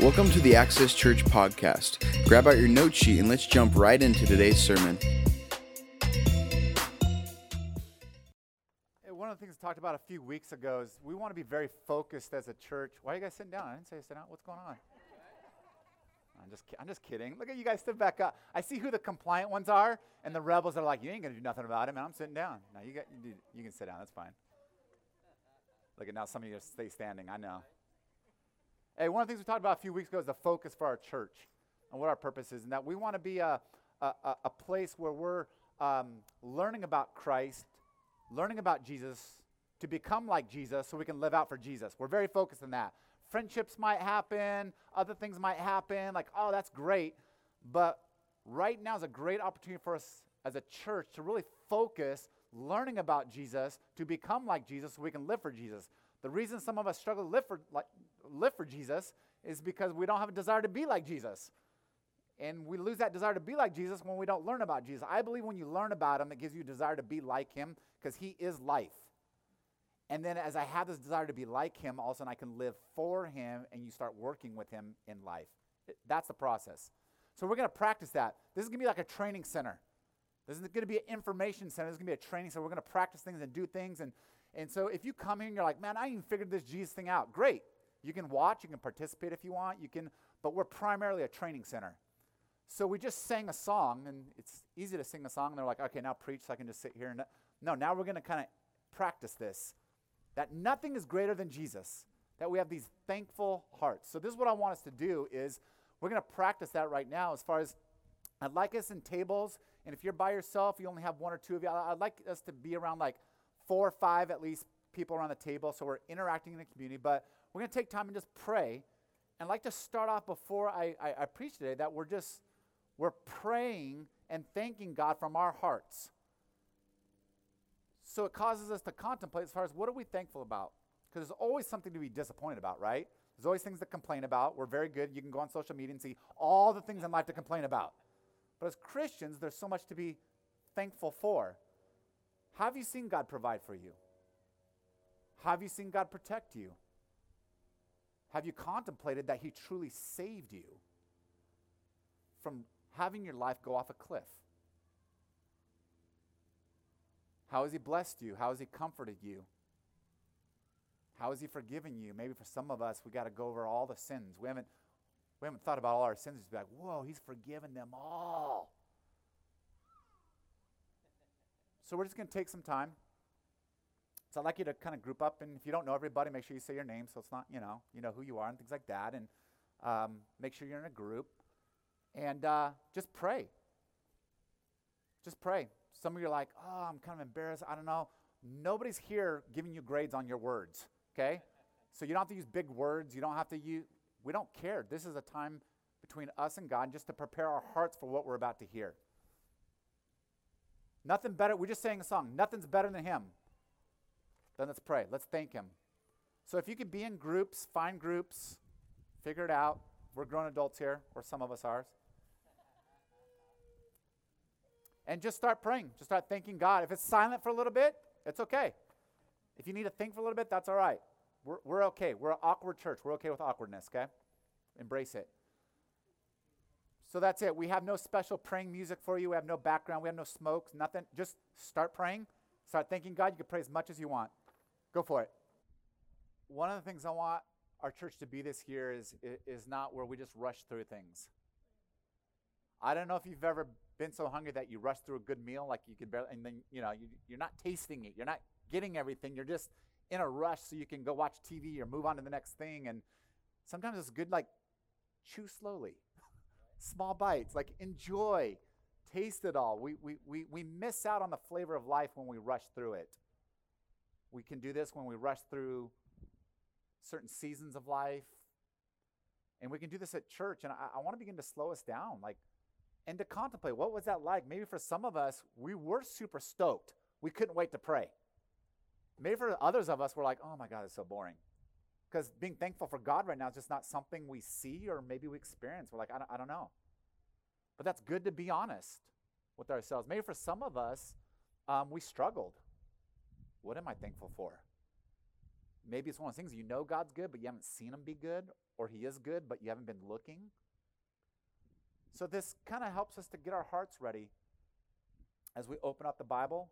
Welcome to the Access Church podcast. Grab out your note sheet and let's jump right into today's sermon. One of the things I talked about a few weeks ago is we want to be very focused as a church. Why are you guys sitting down? I didn't say sit down. What's going on? I'm just, I'm just kidding. Look at you guys sit back up. I see who the compliant ones are, and the rebels are like, you ain't gonna do nothing about it, man. I'm sitting down. Now you got, you, you can sit down. That's fine. Look at now, some of you stay standing. I know. Hey, one of the things we talked about a few weeks ago is the focus for our church and what our purpose is, and that we want to be a, a, a, place where we're um, learning about Christ, learning about Jesus, to become like Jesus so we can live out for Jesus. We're very focused on that. Friendships might happen, other things might happen, like, oh, that's great. But right now is a great opportunity for us as a church to really focus learning about Jesus to become like Jesus so we can live for Jesus. The reason some of us struggle to live for, like, live for Jesus is because we don't have a desire to be like Jesus. And we lose that desire to be like Jesus when we don't learn about Jesus. I believe when you learn about him, it gives you a desire to be like him because he is life. And then as I have this desire to be like him, all of a sudden I can live for him and you start working with him in life. That's the process. So we're going to practice that. This is going to be like a training center. This is going to be an information center. This is going to be a training center. We're going to practice things and do things. And, and so if you come here and you're like, man, I even figured this Jesus thing out, great. You can watch, you can participate if you want, you can, but we're primarily a training center. So we just sang a song, and it's easy to sing a song. And they're like, okay, now preach, so I can just sit here. And no, now we're going to kind of practice this. That nothing is greater than Jesus. That we have these thankful hearts. So this is what I want us to do is we're going to practice that right now. As far as I'd like us in tables, and if you're by yourself, you only have one or two of you. I'd like us to be around like four or five at least people around the table, so we're interacting in the community. But we're going to take time and just pray. And I'd like to start off before I, I, I preach today that we're just we're praying and thanking God from our hearts. So it causes us to contemplate as far as what are we thankful about? Because there's always something to be disappointed about, right? There's always things to complain about. We're very good. You can go on social media and see all the things in life to complain about. But as Christians, there's so much to be thankful for. Have you seen God provide for you? Have you seen God protect you? Have you contemplated that He truly saved you from having your life go off a cliff? How has He blessed you? How has He comforted you? How has He forgiven you? Maybe for some of us, we got to go over all the sins. We haven't, we haven't thought about all our sins. Be like, whoa, He's forgiven them all. So we're just going to take some time. So I'd like you to kind of group up, and if you don't know everybody, make sure you say your name, so it's not, you know, you know who you are and things like that, and um, make sure you're in a group, and uh, just pray. Just pray. Some of you are like, oh, I'm kind of embarrassed. I don't know. Nobody's here giving you grades on your words, okay? So you don't have to use big words. You don't have to use, we don't care. This is a time between us and God just to prepare our hearts for what we're about to hear. Nothing better, we just sang a song. Nothing's better than Him. Then let's pray. Let's thank Him. So if you could be in groups, find groups, figure it out. We're grown adults here, or some of us are. And just start praying. Just start thanking God. If it's silent for a little bit, it's okay. If you need to think for a little bit, that's all right. We're, we're okay. We're an awkward church. We're okay with awkwardness, okay? Embrace it. So that's it. We have no special praying music for you. We have no background. We have no smokes, nothing. Just start praying. Start thanking God. You can pray as much as you want. Go for it. One of the things I want our church to be this year is, is not where we just rush through things. I don't know if you've ever been so hungry that you rush through a good meal, like you could barely, and then, you know, you, you're not tasting it. You're not getting everything. You're just in a rush so you can go watch TV or move on to the next thing. And sometimes it's good, like, chew slowly, small bites, like, enjoy, taste it all. We, we, we, we miss out on the flavor of life when we rush through it. We can do this when we rush through certain seasons of life. And we can do this at church. And I, I want to begin to slow us down, like, and to contemplate what was that like. Maybe for some of us, we were super stoked. We couldn't wait to pray. Maybe for others of us, we're like, oh my God, it's so boring. Because being thankful for God right now is just not something we see or maybe we experience. We're like, I don't, I don't know. But that's good to be honest with ourselves. Maybe for some of us, um, we struggled. What am I thankful for? Maybe it's one of those things you know God's good, but you haven't seen him be good, or he is good, but you haven't been looking. So this kind of helps us to get our hearts ready as we open up the Bible,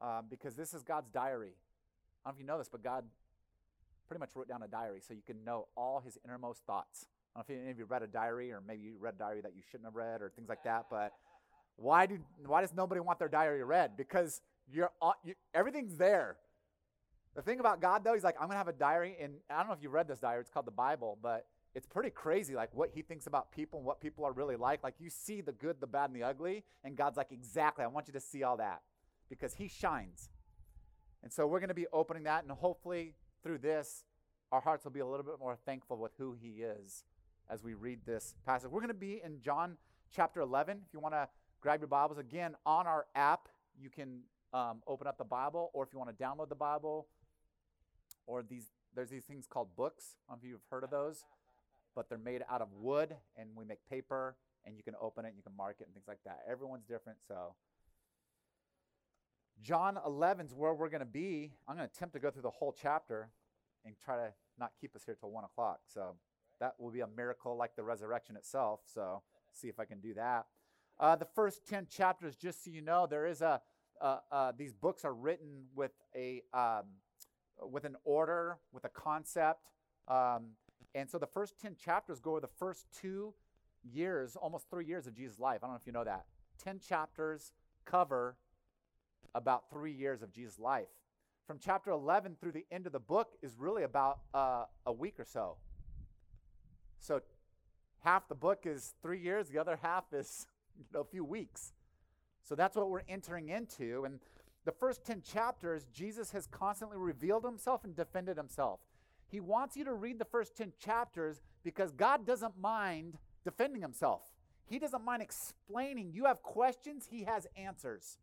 um, because this is God's diary. I don't know if you know this, but God pretty much wrote down a diary so you can know all his innermost thoughts. I don't know if any of you read a diary, or maybe you read a diary that you shouldn't have read, or things like that. But why do why does nobody want their diary read? Because you're, you, everything's there. The thing about God, though, he's like, I'm gonna have a diary, and I don't know if you read this diary. It's called the Bible, but it's pretty crazy, like what he thinks about people and what people are really like. Like you see the good, the bad, and the ugly, and God's like, exactly. I want you to see all that because He shines. And so we're going to be opening that, and hopefully through this, our hearts will be a little bit more thankful with who He is as we read this passage. We're going to be in John chapter 11. If you want to grab your Bibles again on our app, you can um, open up the Bible, or if you want to download the Bible, or these there's these things called books. I don't know if you've heard of those, but they're made out of wood, and we make paper, and you can open it, and you can mark it, and things like that. Everyone's different, so. John 11 is where we're going to be. I'm going to attempt to go through the whole chapter and try to not keep us here till 1 o'clock. So that will be a miracle like the resurrection itself. So see if I can do that. Uh, the first 10 chapters, just so you know, there is a, uh, uh, these books are written with a, um, with an order, with a concept. Um, and so the first 10 chapters go over the first two years, almost three years of Jesus' life. I don't know if you know that. 10 chapters cover about three years of Jesus' life. From chapter 11 through the end of the book is really about uh, a week or so. So half the book is three years, the other half is you know, a few weeks. So that's what we're entering into. And the first 10 chapters, Jesus has constantly revealed himself and defended himself. He wants you to read the first 10 chapters because God doesn't mind defending himself. He doesn't mind explaining. You have questions, he has answers.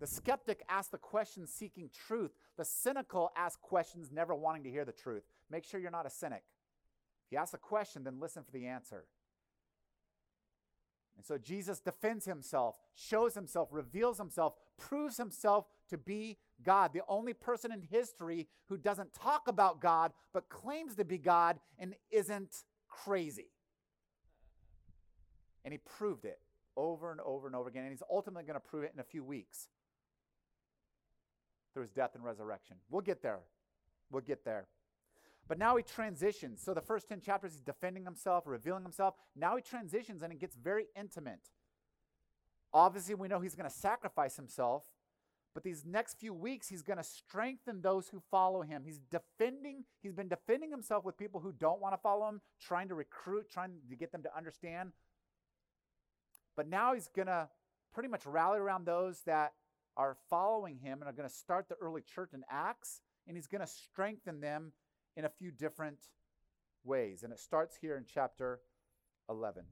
The skeptic asks the question seeking truth. The cynical asks questions never wanting to hear the truth. Make sure you're not a cynic. If you ask a question, then listen for the answer. And so Jesus defends himself, shows himself, reveals himself, proves himself to be God, the only person in history who doesn't talk about God, but claims to be God and isn't crazy. And he proved it over and over and over again. And he's ultimately going to prove it in a few weeks through his death and resurrection. We'll get there. We'll get there. But now he transitions. So the first 10 chapters, he's defending himself, revealing himself. Now he transitions and it gets very intimate. Obviously, we know he's going to sacrifice himself, but these next few weeks, he's going to strengthen those who follow him. He's defending, he's been defending himself with people who don't want to follow him, trying to recruit, trying to get them to understand. But now he's going to pretty much rally around those that are following him and are going to start the early church in Acts, and he's going to strengthen them in a few different ways. And it starts here in chapter 11.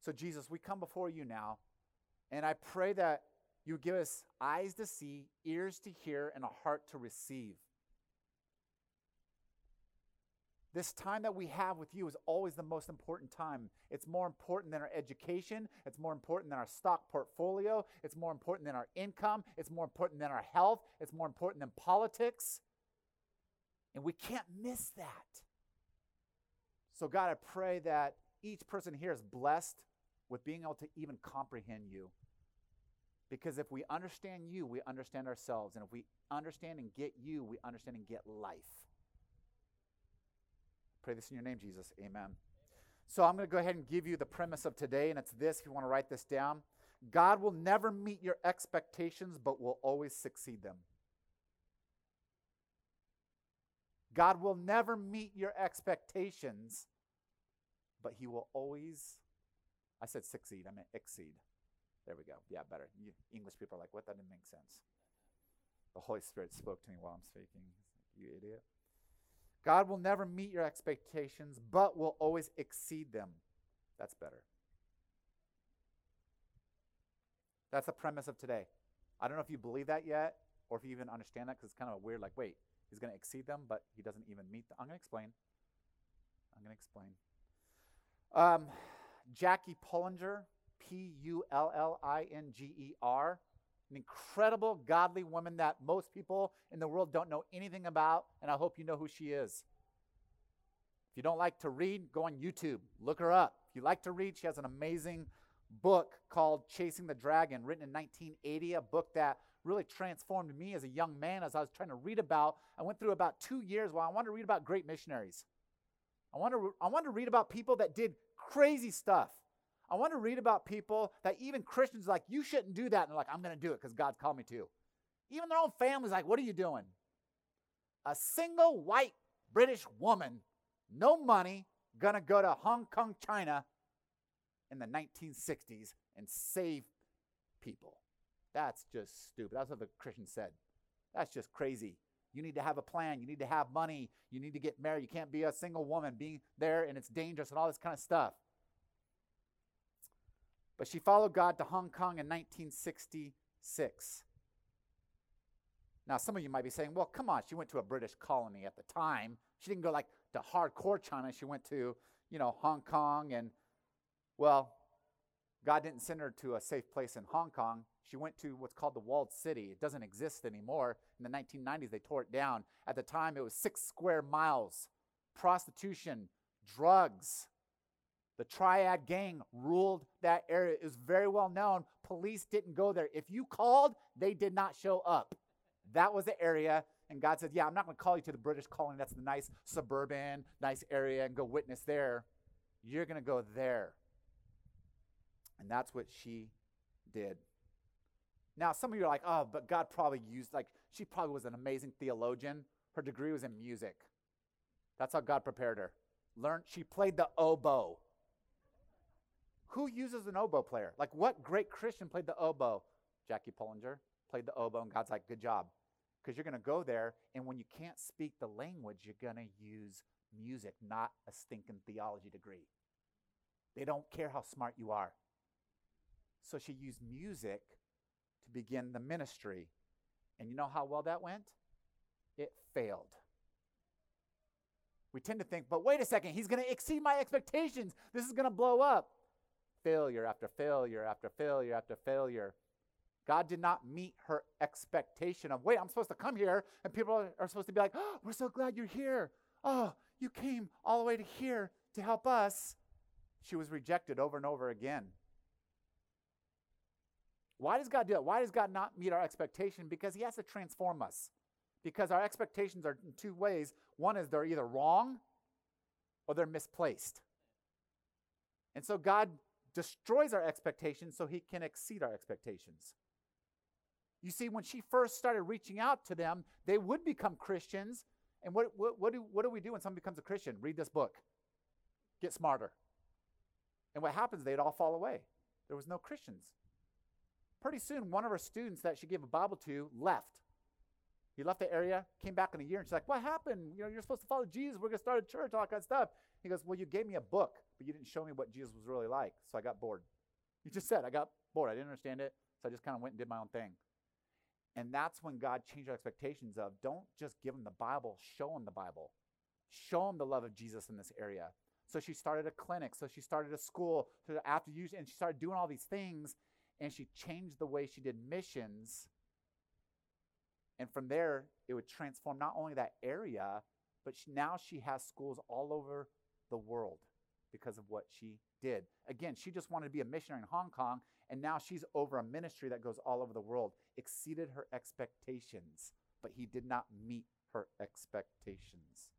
So, Jesus, we come before you now, and I pray that you give us eyes to see, ears to hear, and a heart to receive. This time that we have with you is always the most important time. It's more important than our education. It's more important than our stock portfolio. It's more important than our income. It's more important than our health. It's more important than politics. And we can't miss that. So, God, I pray that each person here is blessed with being able to even comprehend you. Because if we understand you, we understand ourselves. And if we understand and get you, we understand and get life. Pray this in your name, Jesus. Amen. So I'm going to go ahead and give you the premise of today, and it's this if you want to write this down God will never meet your expectations, but will always succeed them. God will never meet your expectations, but He will always, I said succeed, I meant exceed. There we go. Yeah, better. You, English people are like, what? That didn't make sense. The Holy Spirit spoke to me while I'm speaking. You idiot. God will never meet your expectations, but will always exceed them. That's better. That's the premise of today. I don't know if you believe that yet or if you even understand that because it's kind of a weird. Like, wait, he's going to exceed them, but he doesn't even meet them. I'm going to explain. I'm going to explain. Um, Jackie Pullinger, P U L L I N G E R, an incredible, godly woman that most people in the world don't know anything about, and I hope you know who she is. If you don't like to read, go on YouTube, look her up. If you like to read, she has an amazing book called Chasing the Dragon, written in 1980, a book that really transformed me as a young man as I was trying to read about. I went through about two years while I wanted to read about great missionaries. I want to, I wanted to read about people that did crazy stuff. I want to read about people that even Christians like, you shouldn't do that. And they're like, I'm going to do it because God's called me to. Even their own family's like, what are you doing? A single white British woman, no money, going to go to Hong Kong, China in the 1960s and save people. That's just stupid. That's what the Christian said. That's just crazy. You need to have a plan. You need to have money. You need to get married. You can't be a single woman being there and it's dangerous and all this kind of stuff. But she followed God to Hong Kong in 1966. Now, some of you might be saying, well, come on, she went to a British colony at the time. She didn't go like to hardcore China. She went to, you know, Hong Kong. And, well, God didn't send her to a safe place in Hong Kong. She went to what's called the Walled City. It doesn't exist anymore. In the 1990s, they tore it down. At the time, it was six square miles. Prostitution, drugs, the Triad Gang ruled that area. It was very well known. Police didn't go there. If you called, they did not show up. That was the area. And God said, Yeah, I'm not going to call you to the British colony. That's the nice suburban, nice area, and go witness there. You're going to go there. And that's what she did. Now, some of you are like, Oh, but God probably used, like, she probably was an amazing theologian. Her degree was in music. That's how God prepared her. Learned, she played the oboe. Who uses an oboe player? Like, what great Christian played the oboe? Jackie Pullinger played the oboe, and God's like, good job. Because you're going to go there, and when you can't speak the language, you're going to use music, not a stinking theology degree. They don't care how smart you are. So she used music to begin the ministry. And you know how well that went? It failed. We tend to think, but wait a second, he's going to exceed my expectations. This is going to blow up failure after failure after failure after failure. God did not meet her expectation of, wait, I'm supposed to come here, and people are, supposed to be like, oh, we're so glad you're here. Oh, you came all the way to here to help us. She was rejected over and over again. Why does God do it? Why does God not meet our expectation? Because He has to transform us. Because our expectations are in two ways. One is they're either wrong or they're misplaced. And so God destroys our expectations so he can exceed our expectations. You see, when she first started reaching out to them, they would become Christians. And what, what, what, do, what do we do when someone becomes a Christian? Read this book, get smarter. And what happens, they'd all fall away. There was no Christians. Pretty soon, one of her students that she gave a Bible to left. He left the area, came back in a year, and she's like, What happened? You know, you're supposed to follow Jesus. We're going to start a church, all that kind of stuff. He goes, Well, you gave me a book, but you didn't show me what Jesus was really like. So I got bored. You just said, I got bored. I didn't understand it. So I just kind of went and did my own thing. And that's when God changed our expectations of don't just give them the Bible, show them the Bible. Show them the love of Jesus in this area. So she started a clinic. So she started a school so after you, and she started doing all these things. And she changed the way she did missions. And from there, it would transform not only that area, but she, now she has schools all over the world because of what she did. Again, she just wanted to be a missionary in Hong Kong, and now she's over a ministry that goes all over the world. Exceeded her expectations, but he did not meet her expectations.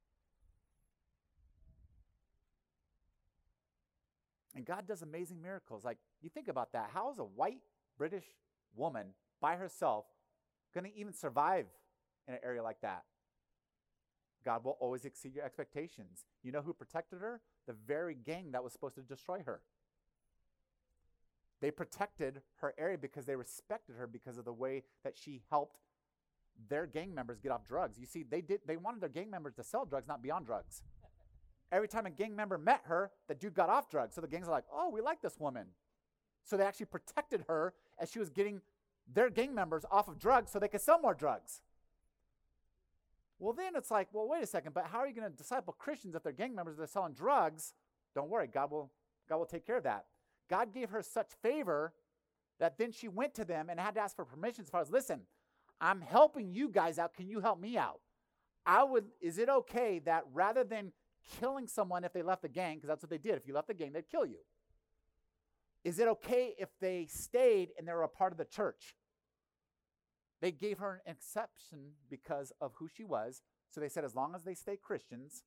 And God does amazing miracles. Like, you think about that. How is a white British woman by herself going to even survive in an area like that? God will always exceed your expectations. You know who protected her? The very gang that was supposed to destroy her. They protected her area because they respected her because of the way that she helped their gang members get off drugs. You see, they did they wanted their gang members to sell drugs, not be on drugs. Every time a gang member met her, the dude got off drugs. So the gangs are like, "Oh, we like this woman." So they actually protected her as she was getting their gang members off of drugs so they could sell more drugs. Well, then it's like, well, wait a second, but how are you going to disciple Christians if they're gang members, they're selling drugs? Don't worry, God will, God will take care of that. God gave her such favor that then she went to them and had to ask for permission as far as, listen, I'm helping you guys out. Can you help me out? I would, is it okay that rather than killing someone if they left the gang, because that's what they did, if you left the gang, they'd kill you. Is it okay if they stayed and they were a part of the church? They gave her an exception because of who she was. So they said, as long as they stay Christians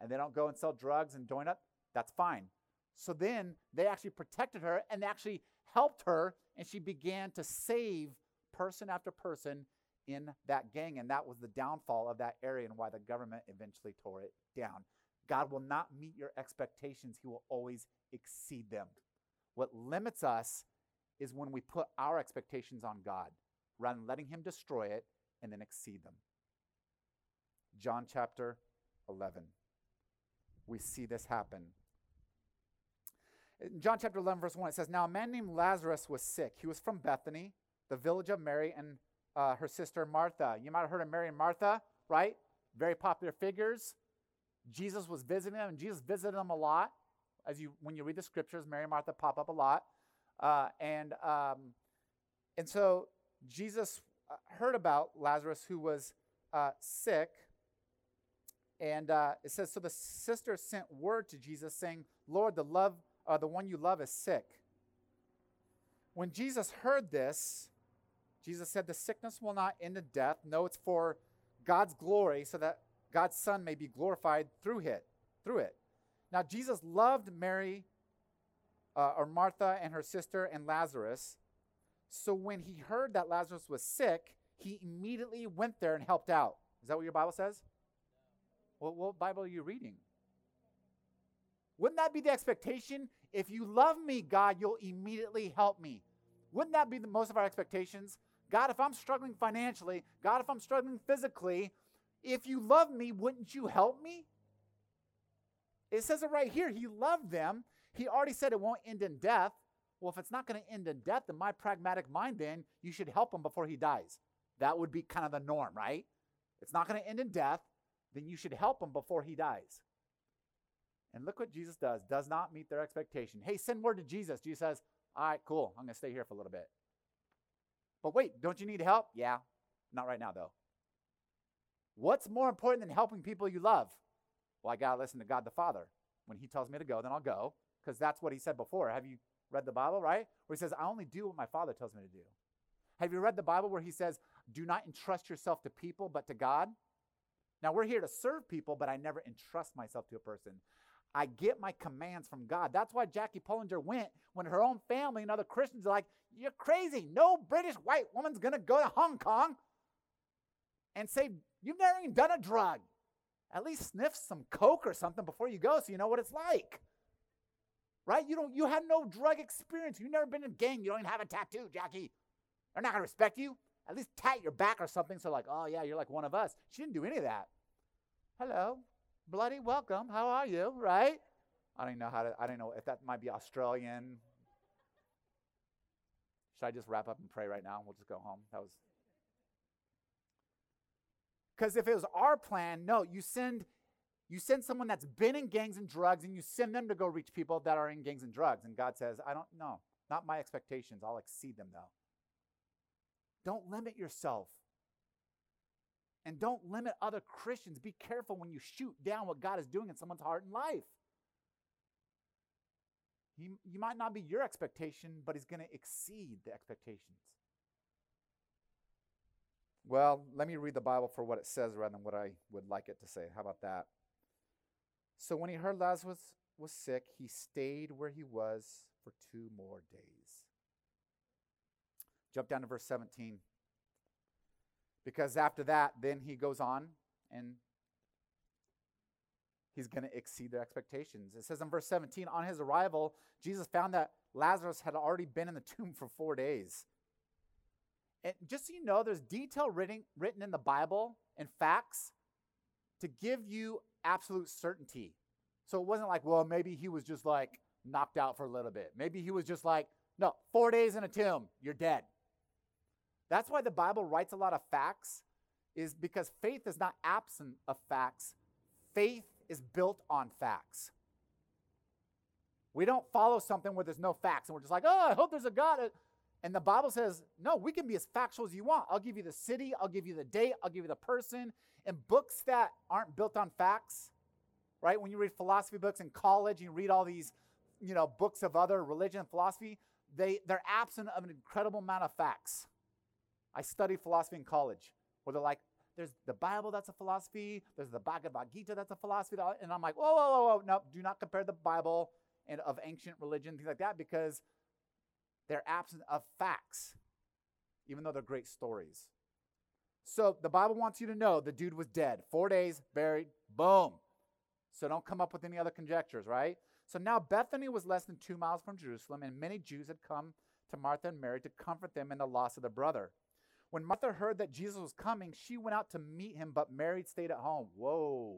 and they don't go and sell drugs and join up, that's fine. So then they actually protected her and they actually helped her, and she began to save person after person in that gang. And that was the downfall of that area and why the government eventually tore it down. God will not meet your expectations, He will always exceed them. What limits us is when we put our expectations on God rather than letting Him destroy it and then exceed them. John chapter 11. We see this happen. In John chapter 11, verse 1, it says, Now a man named Lazarus was sick. He was from Bethany, the village of Mary and uh, her sister Martha. You might have heard of Mary and Martha, right? Very popular figures. Jesus was visiting them, and Jesus visited them a lot. As you, when you read the scriptures, Mary and Martha pop up a lot, uh, and um, and so Jesus uh, heard about Lazarus who was uh, sick, and uh, it says so. The sister sent word to Jesus saying, "Lord, the love, uh, the one you love, is sick." When Jesus heard this, Jesus said, "The sickness will not end in death. No, it's for God's glory, so that God's Son may be glorified through it. Through it. Now, Jesus loved Mary uh, or Martha and her sister and Lazarus. So when he heard that Lazarus was sick, he immediately went there and helped out. Is that what your Bible says? Well, what Bible are you reading? Wouldn't that be the expectation? If you love me, God, you'll immediately help me. Wouldn't that be the most of our expectations? God, if I'm struggling financially, God, if I'm struggling physically, if you love me, wouldn't you help me? It says it right here. He loved them. He already said it won't end in death. Well, if it's not going to end in death, in my pragmatic mind, then you should help him before he dies. That would be kind of the norm, right? It's not going to end in death, then you should help him before he dies. And look what Jesus does. Does not meet their expectation. Hey, send word to Jesus. Jesus says, All right, cool. I'm going to stay here for a little bit. But wait, don't you need help? Yeah. Not right now, though. What's more important than helping people you love? Well, I got to listen to God the Father. When He tells me to go, then I'll go, because that's what He said before. Have you read the Bible, right? Where He says, I only do what my Father tells me to do. Have you read the Bible where He says, do not entrust yourself to people, but to God? Now, we're here to serve people, but I never entrust myself to a person. I get my commands from God. That's why Jackie Pullinger went when her own family and other Christians are like, You're crazy. No British white woman's going to go to Hong Kong and say, You've never even done a drug. At least sniff some coke or something before you go so you know what it's like. Right? You don't you have no drug experience. You've never been in a gang. You don't even have a tattoo, Jackie. They're not gonna respect you. At least tat your back or something so like, oh yeah, you're like one of us. She didn't do any of that. Hello, bloody welcome. How are you? Right? I don't know how to I don't know if that might be Australian. Should I just wrap up and pray right now? We'll just go home. That was because if it was our plan, no, you send you send someone that's been in gangs and drugs and you send them to go reach people that are in gangs and drugs. And God says, I don't know, not my expectations. I'll exceed them though. Don't limit yourself. And don't limit other Christians. Be careful when you shoot down what God is doing in someone's heart and life. He, you might not be your expectation, but he's going to exceed the expectations. Well, let me read the Bible for what it says rather than what I would like it to say. How about that? So when he heard Lazarus was sick, he stayed where he was for two more days. Jump down to verse 17. Because after that, then he goes on and he's going to exceed their expectations. It says in verse 17 on his arrival, Jesus found that Lazarus had already been in the tomb for four days. And just so you know, there's detail written, written in the Bible and facts to give you absolute certainty. So it wasn't like, well, maybe he was just like knocked out for a little bit. Maybe he was just like, no, four days in a tomb, you're dead. That's why the Bible writes a lot of facts, is because faith is not absent of facts. Faith is built on facts. We don't follow something where there's no facts and we're just like, oh, I hope there's a God And the Bible says, no, we can be as factual as you want. I'll give you the city, I'll give you the date, I'll give you the person. And books that aren't built on facts, right? When you read philosophy books in college, you read all these, you know, books of other religion and philosophy, they, they're absent of an incredible amount of facts. I studied philosophy in college, where they're like, there's the Bible that's a philosophy, there's the Bhagavad Gita that's a philosophy. And I'm like, whoa, whoa, whoa, whoa, no, do not compare the Bible and of ancient religion, things like that, because they're absent of facts, even though they're great stories. So the Bible wants you to know the dude was dead. Four days, buried, boom. So don't come up with any other conjectures, right? So now Bethany was less than two miles from Jerusalem, and many Jews had come to Martha and Mary to comfort them in the loss of their brother. When Martha heard that Jesus was coming, she went out to meet him, but Mary stayed at home. Whoa.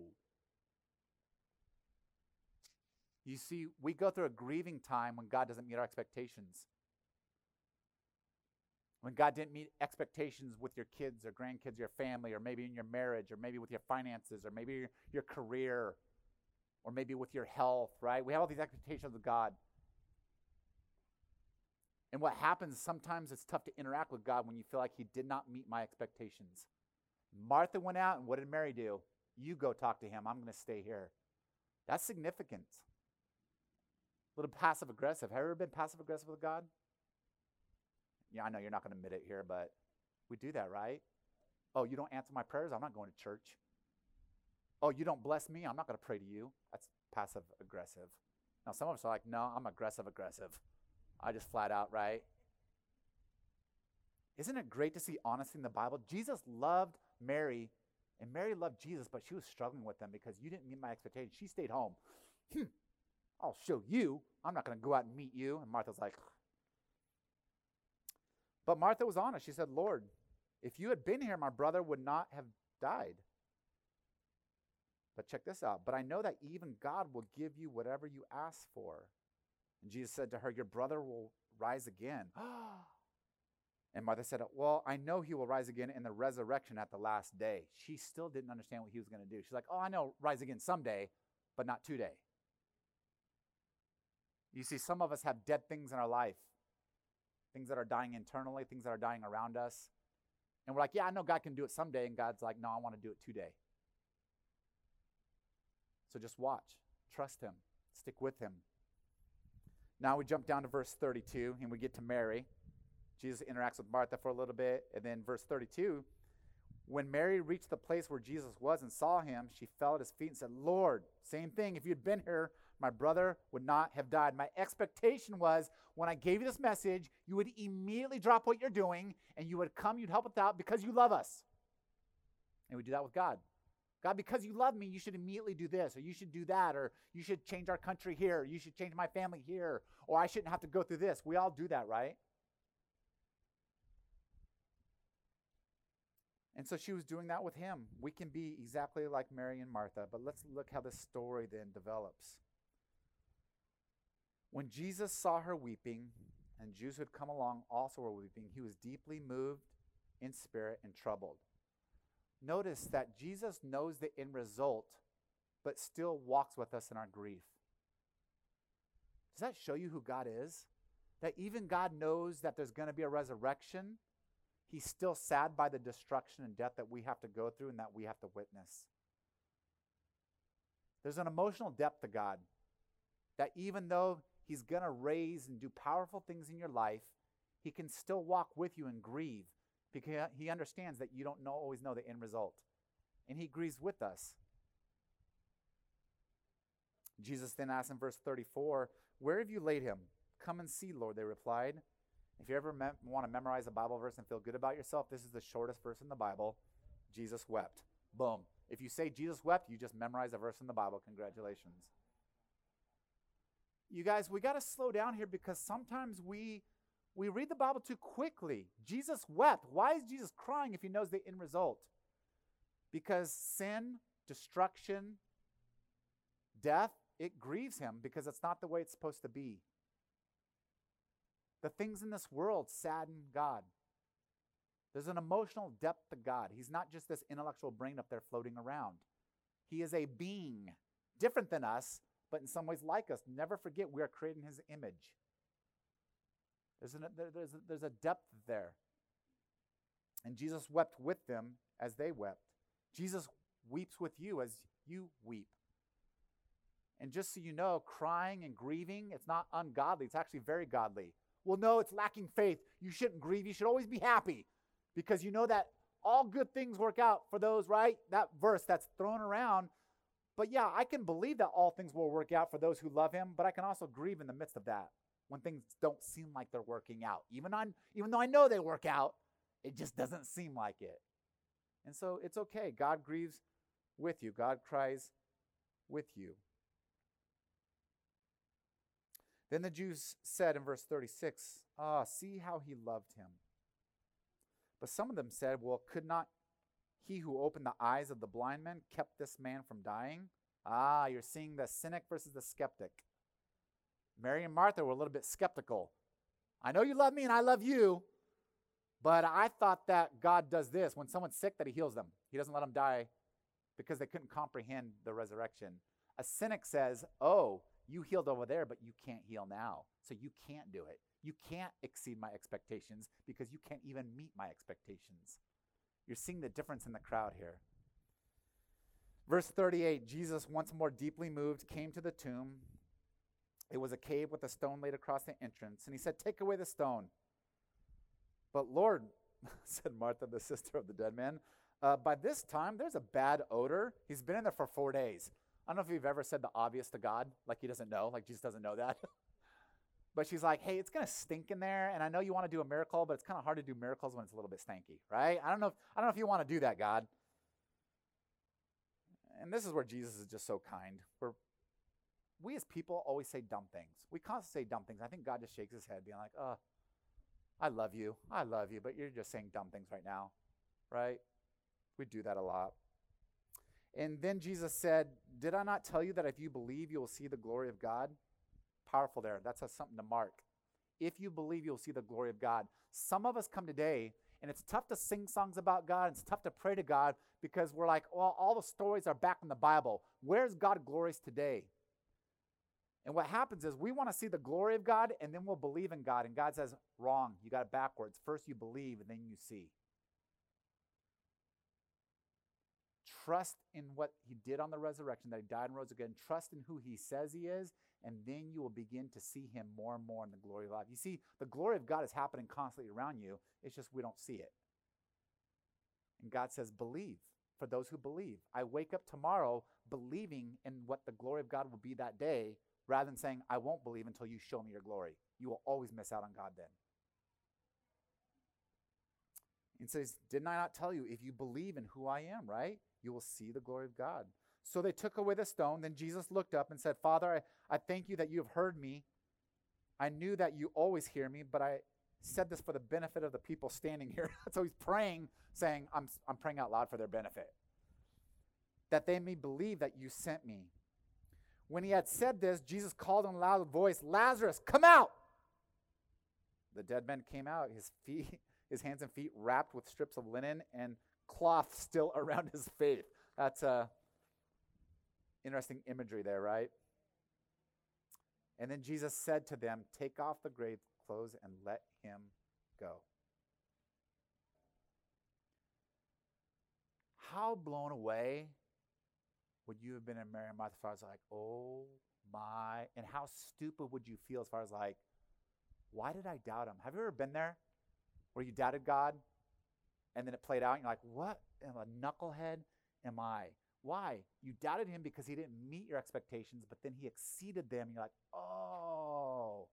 You see, we go through a grieving time when God doesn't meet our expectations. When God didn't meet expectations with your kids or grandkids, your family, or maybe in your marriage, or maybe with your finances, or maybe your, your career, or maybe with your health, right? We have all these expectations of God. And what happens sometimes it's tough to interact with God when you feel like He did not meet my expectations. Martha went out, and what did Mary do? You go talk to Him. I'm going to stay here. That's significant. A little passive aggressive. Have you ever been passive aggressive with God? Yeah, I know you're not going to admit it here, but we do that, right? Oh, you don't answer my prayers? I'm not going to church. Oh, you don't bless me? I'm not going to pray to you. That's passive aggressive. Now, some of us are like, no, I'm aggressive aggressive. I just flat out, right? Isn't it great to see honesty in the Bible? Jesus loved Mary, and Mary loved Jesus, but she was struggling with them because you didn't meet my expectations. She stayed home. Hmm, I'll show you. I'm not going to go out and meet you. And Martha's like, but Martha was honest. She said, Lord, if you had been here, my brother would not have died. But check this out. But I know that even God will give you whatever you ask for. And Jesus said to her, Your brother will rise again. and Martha said, Well, I know he will rise again in the resurrection at the last day. She still didn't understand what he was going to do. She's like, Oh, I know, rise again someday, but not today. You see, some of us have dead things in our life things that are dying internally, things that are dying around us. And we're like, yeah, I know God can do it someday. And God's like, no, I want to do it today. So just watch, trust Him, stick with Him. Now we jump down to verse 32 and we get to Mary. Jesus interacts with Martha for a little bit. And then verse 32 when Mary reached the place where Jesus was and saw him, she fell at his feet and said, Lord, same thing. If you'd been here, my brother would not have died. My expectation was when I gave you this message, you would immediately drop what you're doing and you would come, you'd help us out because you love us. And we do that with God. God, because you love me, you should immediately do this, or you should do that, or you should change our country here, you should change my family here, or I shouldn't have to go through this. We all do that, right? And so she was doing that with him. We can be exactly like Mary and Martha, but let's look how this story then develops. When Jesus saw her weeping, and Jews who had come along also were weeping, he was deeply moved in spirit and troubled. Notice that Jesus knows the end result, but still walks with us in our grief. Does that show you who God is? That even God knows that there's going to be a resurrection, He's still sad by the destruction and death that we have to go through and that we have to witness. There's an emotional depth to God that even though He's going to raise and do powerful things in your life, He can still walk with you and grieve because He understands that you don't know, always know the end result. And He grieves with us. Jesus then asked in verse 34, Where have you laid him? Come and see, Lord, they replied. If you ever want to memorize a Bible verse and feel good about yourself, this is the shortest verse in the Bible. Jesus wept. Boom. If you say Jesus wept, you just memorize a verse in the Bible. Congratulations. You guys, we got to slow down here because sometimes we we read the Bible too quickly. Jesus wept. Why is Jesus crying if he knows the end result? Because sin, destruction, death, it grieves him because it's not the way it's supposed to be. The things in this world sadden God. There's an emotional depth to God. He's not just this intellectual brain up there floating around. He is a being, different than us, but in some ways like us. Never forget we are created in his image. There's, an, there's, a, there's a depth there. And Jesus wept with them as they wept. Jesus weeps with you as you weep. And just so you know, crying and grieving, it's not ungodly. It's actually very godly. Well, no, it's lacking faith. You shouldn't grieve. You should always be happy because you know that all good things work out for those, right? That verse that's thrown around. But yeah, I can believe that all things will work out for those who love him, but I can also grieve in the midst of that when things don't seem like they're working out. Even on even though I know they work out, it just doesn't seem like it. And so it's okay. God grieves with you. God cries with you. Then the Jews said in verse 36, Ah, see how he loved him. But some of them said, Well, could not he who opened the eyes of the blind men kept this man from dying? Ah, you're seeing the cynic versus the skeptic. Mary and Martha were a little bit skeptical. I know you love me and I love you, but I thought that God does this. When someone's sick, that he heals them. He doesn't let them die because they couldn't comprehend the resurrection. A cynic says, Oh, you healed over there, but you can't heal now. So you can't do it. You can't exceed my expectations because you can't even meet my expectations. You're seeing the difference in the crowd here. Verse 38 Jesus, once more deeply moved, came to the tomb. It was a cave with a stone laid across the entrance. And he said, Take away the stone. But Lord, said Martha, the sister of the dead man, uh, by this time there's a bad odor. He's been in there for four days. I don't know if you've ever said the obvious to God, like he doesn't know, like Jesus doesn't know that. but she's like, hey, it's to stink in there. And I know you want to do a miracle, but it's kind of hard to do miracles when it's a little bit stanky, right? I don't know if, I don't know if you want to do that, God. And this is where Jesus is just so kind. We're, we as people always say dumb things. We constantly say dumb things. I think God just shakes his head, being like, oh, I love you. I love you, but you're just saying dumb things right now, right? We do that a lot. And then Jesus said, Did I not tell you that if you believe, you will see the glory of God? Powerful there. That's a, something to mark. If you believe, you'll see the glory of God. Some of us come today, and it's tough to sing songs about God. It's tough to pray to God because we're like, well, all the stories are back in the Bible. Where's God glorious today? And what happens is we want to see the glory of God, and then we'll believe in God. And God says, wrong. You got it backwards. First you believe, and then you see. Trust in what he did on the resurrection, that he died and rose again. Trust in who he says he is, and then you will begin to see him more and more in the glory of life. You see, the glory of God is happening constantly around you. It's just we don't see it. And God says, believe for those who believe. I wake up tomorrow believing in what the glory of God will be that day, rather than saying, I won't believe until you show me your glory. You will always miss out on God then. And says, Didn't I not tell you, if you believe in who I am, right? You will see the glory of God. So they took away the stone. Then Jesus looked up and said, Father, I, I thank you that you have heard me. I knew that you always hear me, but I said this for the benefit of the people standing here. so he's praying, saying, I'm, I'm praying out loud for their benefit. That they may believe that you sent me. When he had said this, Jesus called in a loud voice, Lazarus, come out! The dead man came out, his feet his hands and feet wrapped with strips of linen and cloth still around his face. That's uh, interesting imagery there, right? And then Jesus said to them, Take off the grave clothes and let him go. How blown away would you have been in Mary and Martha as far like, oh my, and how stupid would you feel as far as like, why did I doubt him? Have you ever been there? where you doubted God and then it played out and you're like, what am a knucklehead am I? Why? You doubted him because he didn't meet your expectations, but then he exceeded them. You're like, oh.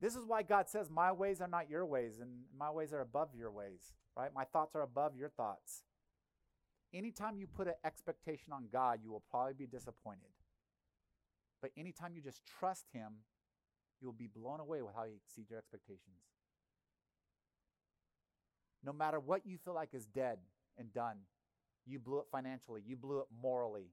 This is why God says, My ways are not your ways, and my ways are above your ways, right? My thoughts are above your thoughts. Anytime you put an expectation on God, you will probably be disappointed. But anytime you just trust Him, you will be blown away with how He exceeds your expectations no matter what you feel like is dead and done, you blew it financially. You blew it morally.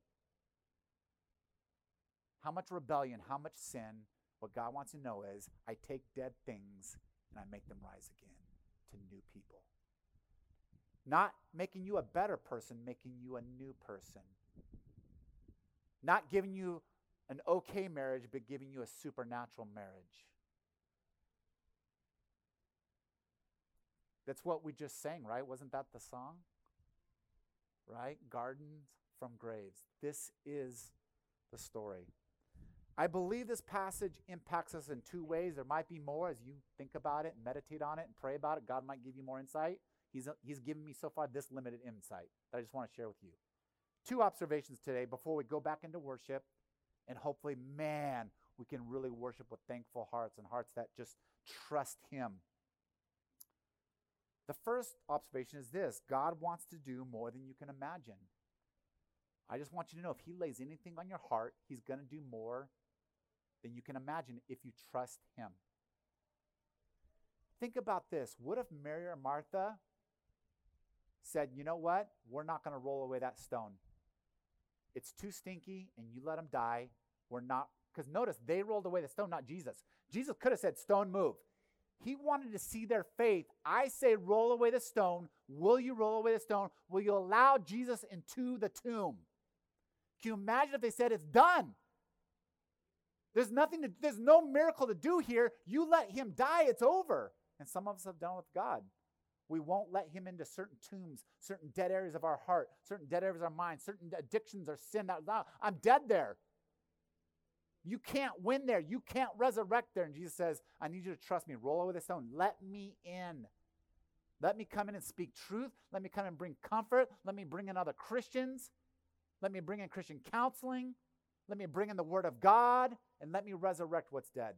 How much rebellion, how much sin? What God wants to know is I take dead things and I make them rise again to new people. Not making you a better person, making you a new person. Not giving you an okay marriage, but giving you a supernatural marriage. That's what we just sang, right? Wasn't that the song? Right? Gardens from graves. This is the story. I believe this passage impacts us in two ways. There might be more as you think about it meditate on it and pray about it. God might give you more insight. He's, he's given me so far this limited insight that I just want to share with you. Two observations today before we go back into worship. And hopefully, man, we can really worship with thankful hearts and hearts that just trust Him. The first observation is this God wants to do more than you can imagine. I just want you to know if He lays anything on your heart, He's going to do more than you can imagine if you trust Him. Think about this. What if Mary or Martha said, you know what? We're not going to roll away that stone. It's too stinky, and you let him die. We're not, because notice, they rolled away the stone, not Jesus. Jesus could have said, stone move. He wanted to see their faith. I say, roll away the stone. Will you roll away the stone? Will you allow Jesus into the tomb? Can you imagine if they said, it's done? There's nothing to, there's no miracle to do here. You let him die, it's over. And some of us have done with God. We won't let him into certain tombs, certain dead areas of our heart, certain dead areas of our mind, certain addictions or sin. I'm dead there. You can't win there. You can't resurrect there. And Jesus says, I need you to trust me. Roll over the stone. Let me in. Let me come in and speak truth. Let me come and bring comfort. Let me bring in other Christians. Let me bring in Christian counseling. Let me bring in the Word of God. And let me resurrect what's dead.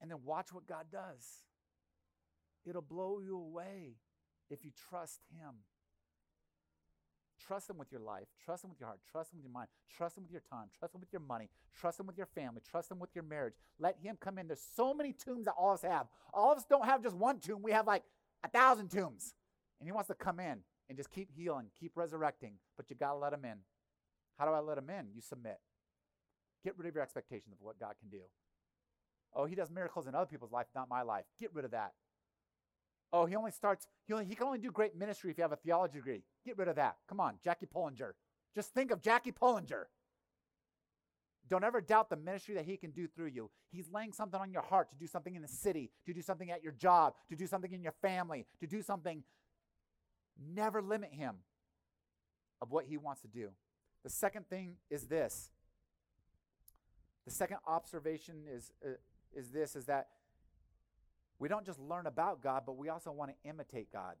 And then watch what God does. It'll blow you away if you trust Him. Trust Him with your life. Trust Him with your heart. Trust Him with your mind. Trust Him with your time. Trust Him with your money. Trust Him with your family. Trust Him with your marriage. Let Him come in. There's so many tombs that all of us have. All of us don't have just one tomb, we have like a thousand tombs. And He wants to come in and just keep healing, keep resurrecting, but you got to let Him in. How do I let Him in? You submit. Get rid of your expectations of what God can do. Oh, he does miracles in other people's life, not my life. Get rid of that. Oh, he only starts, he, only, he can only do great ministry if you have a theology degree. Get rid of that. Come on, Jackie Pullinger. Just think of Jackie Pullinger. Don't ever doubt the ministry that he can do through you. He's laying something on your heart to do something in the city, to do something at your job, to do something in your family, to do something. Never limit him of what he wants to do. The second thing is this. The second observation is uh, is this is that we don't just learn about God, but we also want to imitate God.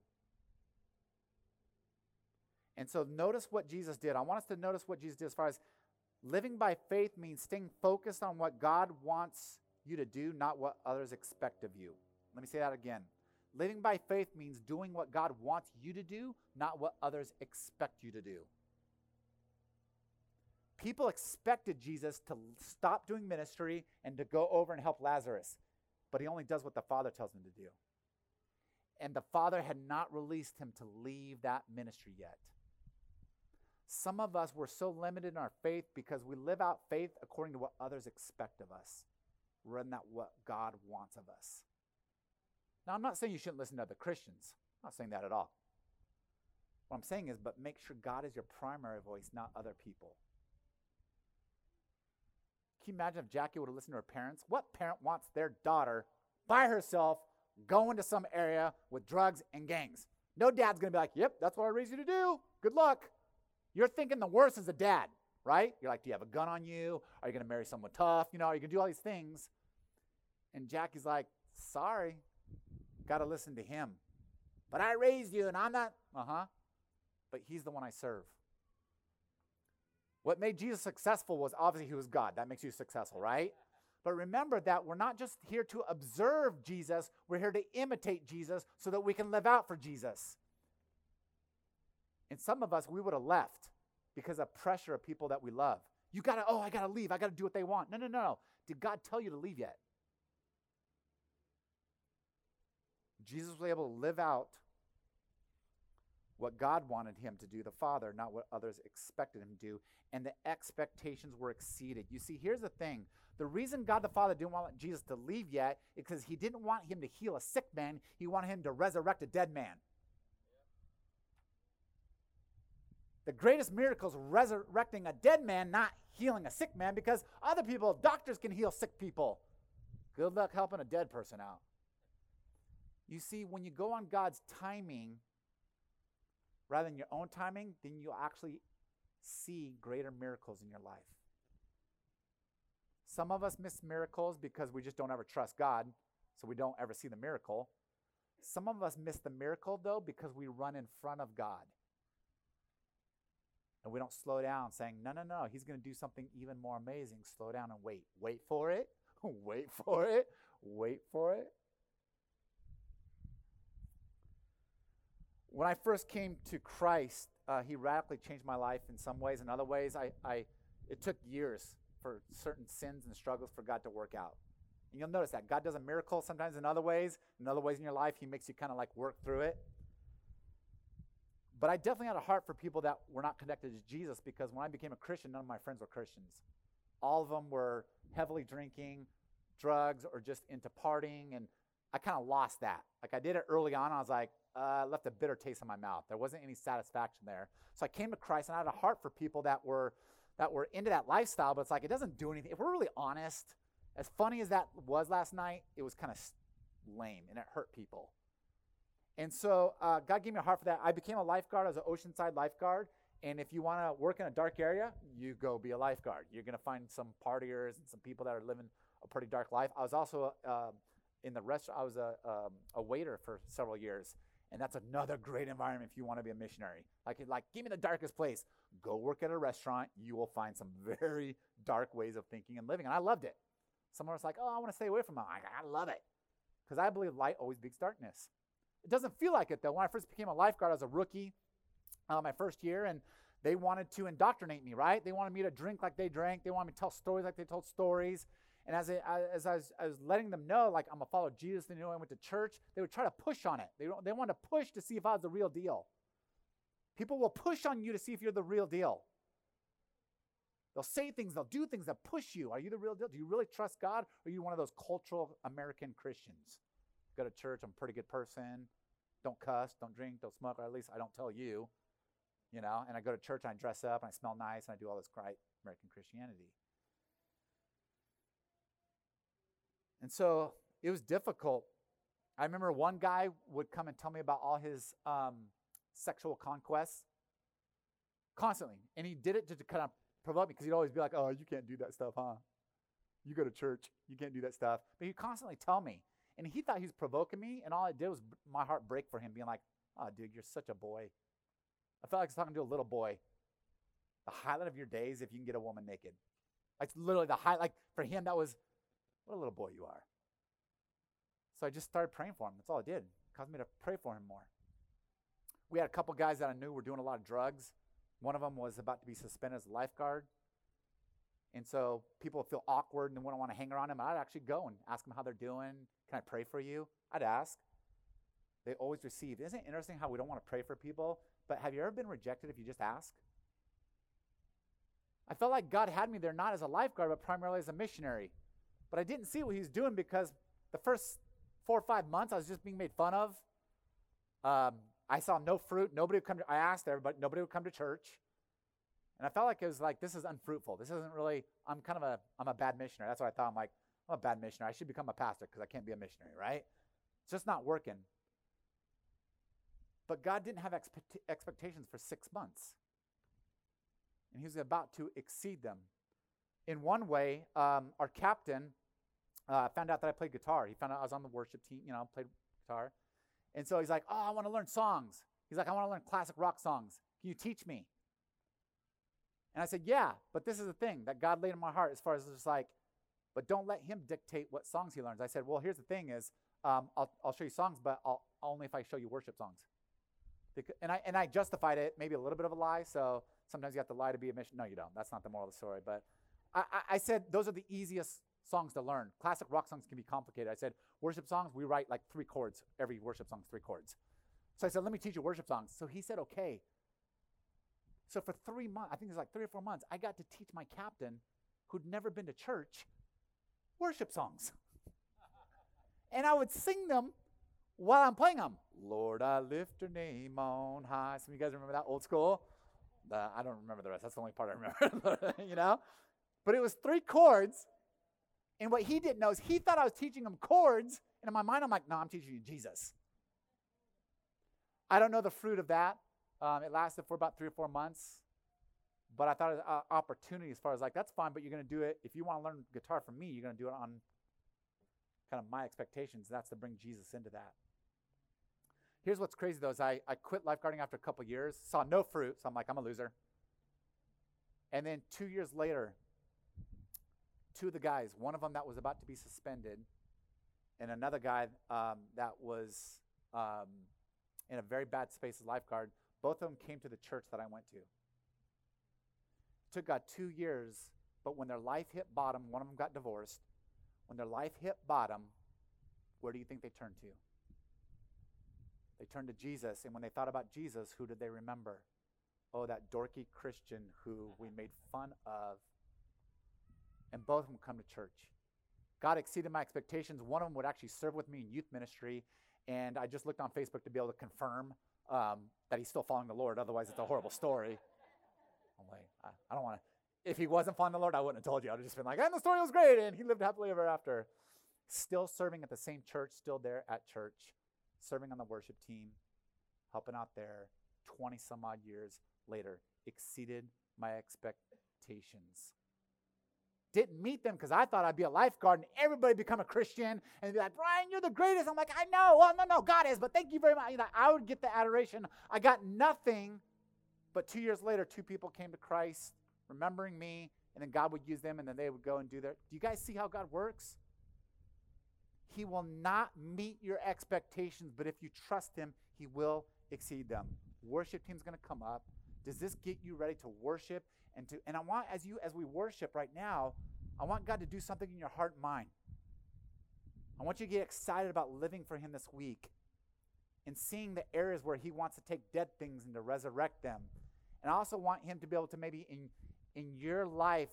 And so notice what Jesus did. I want us to notice what Jesus did as far as living by faith means staying focused on what God wants you to do, not what others expect of you. Let me say that again. Living by faith means doing what God wants you to do, not what others expect you to do. People expected Jesus to stop doing ministry and to go over and help Lazarus, but he only does what the Father tells him to do. And the Father had not released him to leave that ministry yet. Some of us were so limited in our faith because we live out faith according to what others expect of us, rather than what God wants of us. Now, I'm not saying you shouldn't listen to other Christians. I'm not saying that at all. What I'm saying is, but make sure God is your primary voice, not other people. Can you imagine if Jackie would have listened to her parents? What parent wants their daughter by herself going to some area with drugs and gangs? No dad's going to be like, yep, that's what I raised you to do. Good luck. You're thinking the worst as a dad, right? You're like, do you have a gun on you? Are you going to marry someone tough? You know, are you going to do all these things? And Jackie's like, sorry, got to listen to him. But I raised you and I'm not, uh huh. But he's the one I serve. What made Jesus successful was obviously he was God. That makes you successful, right? But remember that we're not just here to observe Jesus, we're here to imitate Jesus so that we can live out for Jesus. And some of us, we would have left because of pressure of people that we love. You gotta, oh, I gotta leave. I gotta do what they want. No, no, no. No. Did God tell you to leave yet? Jesus was able to live out what God wanted him to do, the Father, not what others expected him to do. And the expectations were exceeded. You see, here's the thing the reason God the Father didn't want Jesus to leave yet is because he didn't want him to heal a sick man, he wanted him to resurrect a dead man. The greatest miracle is resurrecting a dead man, not healing a sick man, because other people, doctors can heal sick people. Good luck helping a dead person out. You see, when you go on God's timing rather than your own timing, then you'll actually see greater miracles in your life. Some of us miss miracles because we just don't ever trust God, so we don't ever see the miracle. Some of us miss the miracle, though, because we run in front of God. And we don't slow down saying, no, no, no, he's going to do something even more amazing. Slow down and wait. Wait for it. wait for it. Wait for it. When I first came to Christ, uh, he radically changed my life in some ways. In other ways, I, I, it took years for certain sins and struggles for God to work out. And you'll notice that God does a miracle sometimes in other ways. In other ways in your life, He makes you kind of like work through it. But I definitely had a heart for people that were not connected to Jesus because when I became a Christian, none of my friends were Christians. All of them were heavily drinking, drugs, or just into partying. And I kind of lost that. Like I did it early on. I was like, uh, left a bitter taste in my mouth. There wasn't any satisfaction there. So I came to Christ and I had a heart for people that were that were into that lifestyle, but it's like it doesn't do anything. If we're really honest, as funny as that was last night, it was kind of lame and it hurt people. And so uh, God gave me a heart for that. I became a lifeguard I was an oceanside lifeguard. And if you want to work in a dark area, you go be a lifeguard. You're going to find some partiers and some people that are living a pretty dark life. I was also uh, in the restaurant. I was a, um, a waiter for several years. And that's another great environment if you want to be a missionary. Like, like, give me the darkest place. Go work at a restaurant. You will find some very dark ways of thinking and living. And I loved it. Someone was like, oh, I want to stay away from it. I, love it. Because I believe light always beats darkness. It doesn't feel like it, though. When I first became a lifeguard, I was a rookie uh, my first year, and they wanted to indoctrinate me, right? They wanted me to drink like they drank. They wanted me to tell stories like they told stories. And as, I, uh, as I, was, I was letting them know, like, I'm a follower of Jesus, they knew I went to church, they would try to push on it. They, they wanted to push to see if I was the real deal. People will push on you to see if you're the real deal. They'll say things, they'll do things that push you. Are you the real deal? Do you really trust God? Or are you one of those cultural American Christians? Go to church, I'm a pretty good person. Don't cuss, don't drink, don't smoke, or at least I don't tell you. You know, and I go to church and I dress up and I smell nice and I do all this great American Christianity. And so it was difficult. I remember one guy would come and tell me about all his um, sexual conquests constantly. And he did it to, to kind of provoke me because he'd always be like, oh, you can't do that stuff, huh? You go to church, you can't do that stuff. But he'd constantly tell me. And he thought he was provoking me, and all it did was my heart break for him, being like, oh, dude, you're such a boy. I felt like I was talking to a little boy. The highlight of your days if you can get a woman naked. Like literally the highlight. Like for him, that was what a little boy you are. So I just started praying for him. That's all I did. It caused me to pray for him more. We had a couple guys that I knew were doing a lot of drugs. One of them was about to be suspended as a lifeguard. And so people feel awkward and wouldn't want to hang around him. I'd actually go and ask them how they're doing. Can I pray for you? I'd ask. They always receive. Isn't it interesting how we don't want to pray for people? But have you ever been rejected if you just ask? I felt like God had me there not as a lifeguard, but primarily as a missionary. But I didn't see what he was doing because the first four or five months I was just being made fun of. Um, I saw no fruit. Nobody would come to, I asked everybody, nobody would come to church. And I felt like it was like, this is unfruitful. This isn't really, I'm kind of a, I'm a bad missionary. That's what I thought. I'm like, I'm a bad missionary. I should become a pastor because I can't be a missionary, right? It's just not working. But God didn't have expect- expectations for six months. And he was about to exceed them in one way, um, our captain uh, found out that I played guitar. He found out I was on the worship team, you know, played guitar. And so he's like, Oh, I want to learn songs. He's like, I want to learn classic rock songs. Can you teach me? And I said, Yeah, but this is the thing that God laid in my heart as far as just like, but don't let him dictate what songs he learns. I said, Well, here's the thing is, um, I'll, I'll show you songs, but I'll, only if I show you worship songs. And, I, and I justified it, maybe a little bit of a lie. So sometimes you have to lie to be a mission. No, you don't. That's not the moral of the story. But I, I said those are the easiest songs to learn. Classic rock songs can be complicated. I said worship songs, we write like three chords. Every worship song is three chords. So I said, let me teach you worship songs. So he said, okay. So for three months, I think it was like three or four months, I got to teach my captain, who'd never been to church, worship songs. and I would sing them while I'm playing them. Lord, I lift your name on high. Some of you guys remember that old school? Uh, I don't remember the rest. That's the only part I remember. you know? But it was three chords, And what he didn't know is he thought I was teaching him chords. And in my mind, I'm like, no, I'm teaching you Jesus. I don't know the fruit of that. Um, it lasted for about three or four months. But I thought it was an opportunity as far as like, that's fine, but you're going to do it. If you want to learn guitar from me, you're going to do it on kind of my expectations. That's to bring Jesus into that. Here's what's crazy though is I, I quit lifeguarding after a couple years, saw no fruit, so I'm like, I'm a loser. And then two years later, two of the guys, one of them that was about to be suspended, and another guy um, that was um, in a very bad space as lifeguard, both of them came to the church that I went to. It took God two years, but when their life hit bottom, one of them got divorced. When their life hit bottom, where do you think they turned to? They turned to Jesus, and when they thought about Jesus, who did they remember? Oh, that dorky Christian who we made fun of. And both of them come to church. God exceeded my expectations. One of them would actually serve with me in youth ministry, and I just looked on Facebook to be able to confirm um, that he's still following the Lord. Otherwise, it's a horrible story. I'm like, I, I don't want to. If he wasn't following the Lord, I wouldn't have told you. I'd have just been like, and the story was great, and he lived happily ever after. Still serving at the same church, still there at church, serving on the worship team, helping out there 20 some odd years later, exceeded my expectations didn't meet them because I thought I'd be a lifeguard and everybody become a Christian and be like, Brian, you're the greatest. I'm like, I know. Well, no, no, God is, but thank you very much. You know, I would get the adoration. I got nothing. But two years later, two people came to Christ, remembering me, and then God would use them, and then they would go and do their. Do you guys see how God works? He will not meet your expectations, but if you trust Him, He will exceed them. Worship team's going to come up. Does this get you ready to worship and to and I want as you as we worship right now, I want God to do something in your heart and mind. I want you to get excited about living for him this week and seeing the areas where he wants to take dead things and to resurrect them. And I also want him to be able to maybe in in your life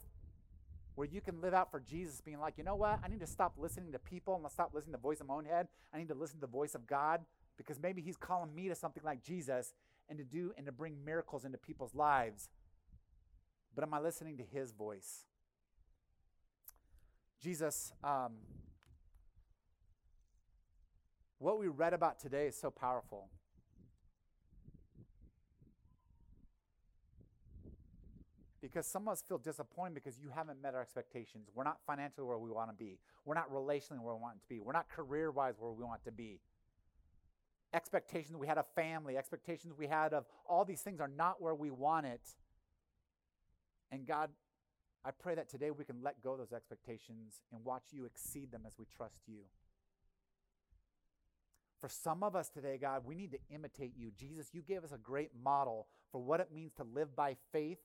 where you can live out for Jesus being like, you know what? I need to stop listening to people and stop listening to the voice of my own head. I need to listen to the voice of God because maybe he's calling me to something like Jesus and to do and to bring miracles into people's lives but am I listening to his voice? Jesus, um, what we read about today is so powerful. Because some of us feel disappointed because you haven't met our expectations. We're not financially where we want to be. We're not relationally where we want to be. We're not career wise where we want to be. Expectations we had of family, expectations we had of all these things are not where we want it. And God, I pray that today we can let go those expectations and watch you exceed them as we trust you. For some of us today, God, we need to imitate you. Jesus, you gave us a great model for what it means to live by faith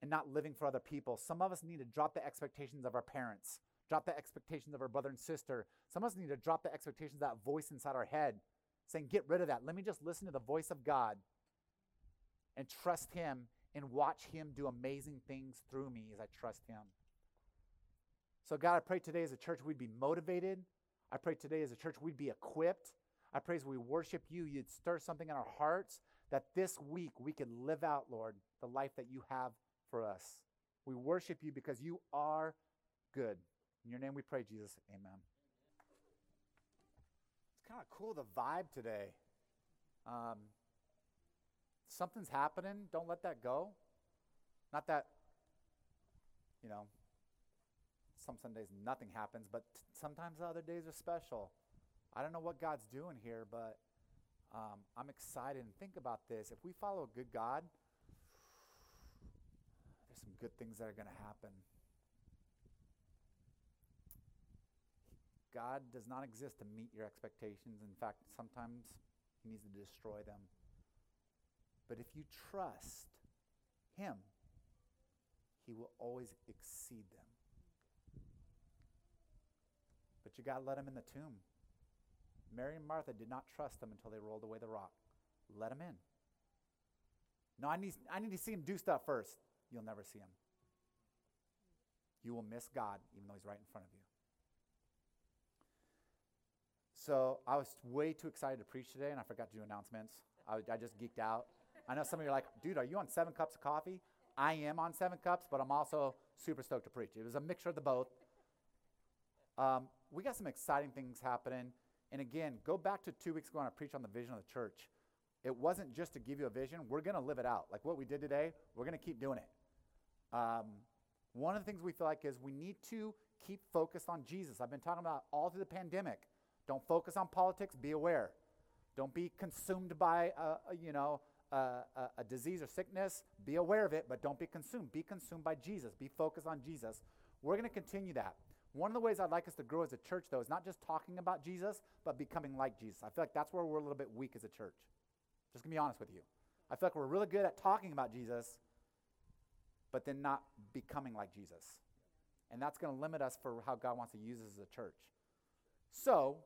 and not living for other people. Some of us need to drop the expectations of our parents, drop the expectations of our brother and sister. Some of us need to drop the expectations of that voice inside our head saying, Get rid of that. Let me just listen to the voice of God and trust Him and watch Him do amazing things through me as I trust Him. So, God, I pray today as a church we'd be motivated. I pray today as a church we'd be equipped. I pray as we worship you, you'd stir something in our hearts that this week we could live out, Lord, the life that you have for us. We worship you because you are good. In your name we pray, Jesus. Amen. It's kind of cool, the vibe today. Um, something's happening, don't let that go. Not that, you know, some Sundays nothing happens, but t- sometimes the other days are special. I don't know what God's doing here, but um, I'm excited. And think about this if we follow a good God, there's some good things that are going to happen. God does not exist to meet your expectations. In fact, sometimes He needs to destroy them. But if you trust Him, He will always exceed them. But you got to let Him in the tomb. Mary and Martha did not trust Him until they rolled away the rock. Let Him in. No, I need, I need to see Him do stuff first. You'll never see Him. You will miss God even though He's right in front of you. So I was way too excited to preach today, and I forgot to do announcements. I, I just geeked out. I know some of you are like, dude, are you on seven cups of coffee? I am on seven cups, but I'm also super stoked to preach. It was a mixture of the both. Um, we got some exciting things happening. And again, go back to two weeks ago when I preached on the vision of the church. It wasn't just to give you a vision, we're going to live it out. Like what we did today, we're going to keep doing it. Um, one of the things we feel like is we need to keep focused on Jesus. I've been talking about all through the pandemic. Don't focus on politics, be aware. Don't be consumed by, a, a, you know, a, a, a disease or sickness. Be aware of it, but don't be consumed. Be consumed by Jesus. Be focused on Jesus. We're going to continue that. One of the ways I'd like us to grow as a church, though, is not just talking about Jesus, but becoming like Jesus. I feel like that's where we're a little bit weak as a church. Just gonna be honest with you. I feel like we're really good at talking about Jesus, but then not becoming like Jesus. And that's gonna limit us for how God wants to use us as a church. So,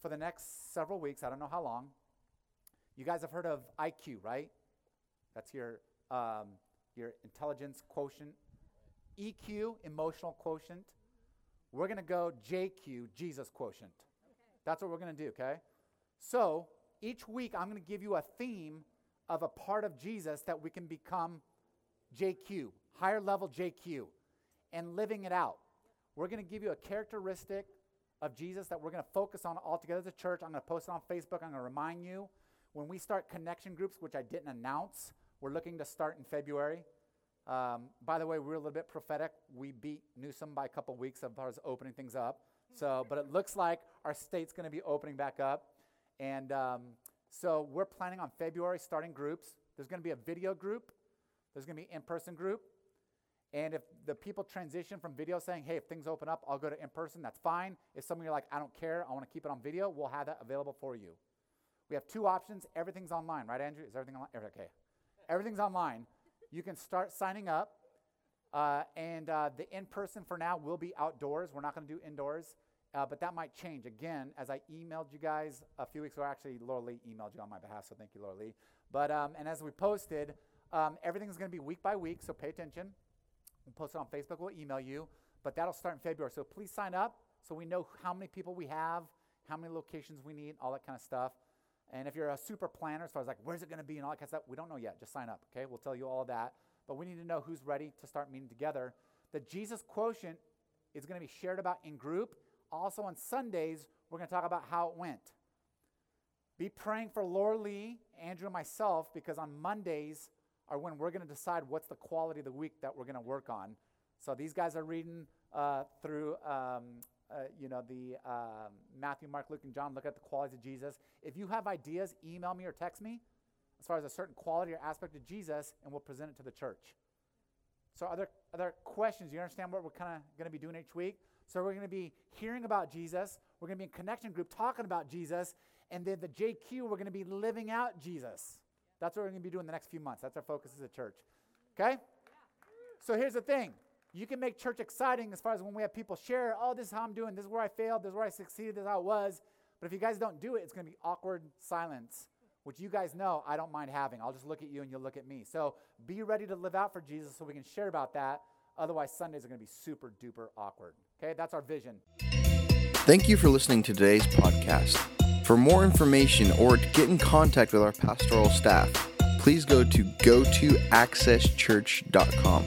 for the next several weeks, I don't know how long, you guys have heard of IQ, right? That's your um, your intelligence quotient. EQ, emotional quotient. We're going to go JQ, Jesus quotient. That's what we're going to do, okay? So each week I'm going to give you a theme of a part of Jesus that we can become JQ, higher level JQ, and living it out. We're going to give you a characteristic of Jesus that we're going to focus on all together as a church. I'm going to post it on Facebook. I'm going to remind you when we start connection groups, which I didn't announce, we're looking to start in February. Um, by the way, we're a little bit prophetic. We beat Newsom by a couple weeks as far as opening things up. So, but it looks like our state's going to be opening back up. And um, so we're planning on February starting groups. There's going to be a video group, there's going to be in person group. And if the people transition from video saying, hey, if things open up, I'll go to in person, that's fine. If some of you are like, I don't care, I want to keep it on video, we'll have that available for you. We have two options. Everything's online, right, Andrew? Is everything online? Okay. Everything's online. You can start signing up. Uh, and uh, the in person for now will be outdoors. We're not going to do indoors, uh, but that might change. Again, as I emailed you guys a few weeks ago, actually, Laura Lee emailed you on my behalf, so thank you, Laura Lee. But, um, and as we posted, um, everything's going to be week by week, so pay attention. We'll post it on Facebook, we'll email you, but that'll start in February. So please sign up so we know how many people we have, how many locations we need, all that kind of stuff. And if you're a super planner, as far as like, where's it going to be and all that kind of stuff, we don't know yet. Just sign up, okay? We'll tell you all that. But we need to know who's ready to start meeting together. The Jesus quotient is going to be shared about in group. Also on Sundays, we're going to talk about how it went. Be praying for Laura Lee, Andrew, and myself, because on Mondays are when we're going to decide what's the quality of the week that we're going to work on. So these guys are reading uh, through um, uh, you know, the um, Matthew, Mark, Luke, and John, look at the qualities of Jesus. If you have ideas, email me or text me as far as a certain quality or aspect of Jesus, and we'll present it to the church. So, other other questions? You understand what we're kind of going to be doing each week? So, we're going to be hearing about Jesus. We're going to be in connection group talking about Jesus, and then the JQ, we're going to be living out Jesus. That's what we're going to be doing the next few months. That's our focus as a church. Okay? So here's the thing you can make church exciting as far as when we have people share, oh, this is how I'm doing, this is where I failed, this is where I succeeded, this is how it was. But if you guys don't do it, it's going to be awkward silence, which you guys know I don't mind having. I'll just look at you and you'll look at me. So be ready to live out for Jesus so we can share about that. Otherwise, Sundays are going to be super duper awkward. Okay, that's our vision. Thank you for listening to today's podcast. For more information or to get in contact with our pastoral staff, please go to go to accesschurch.com.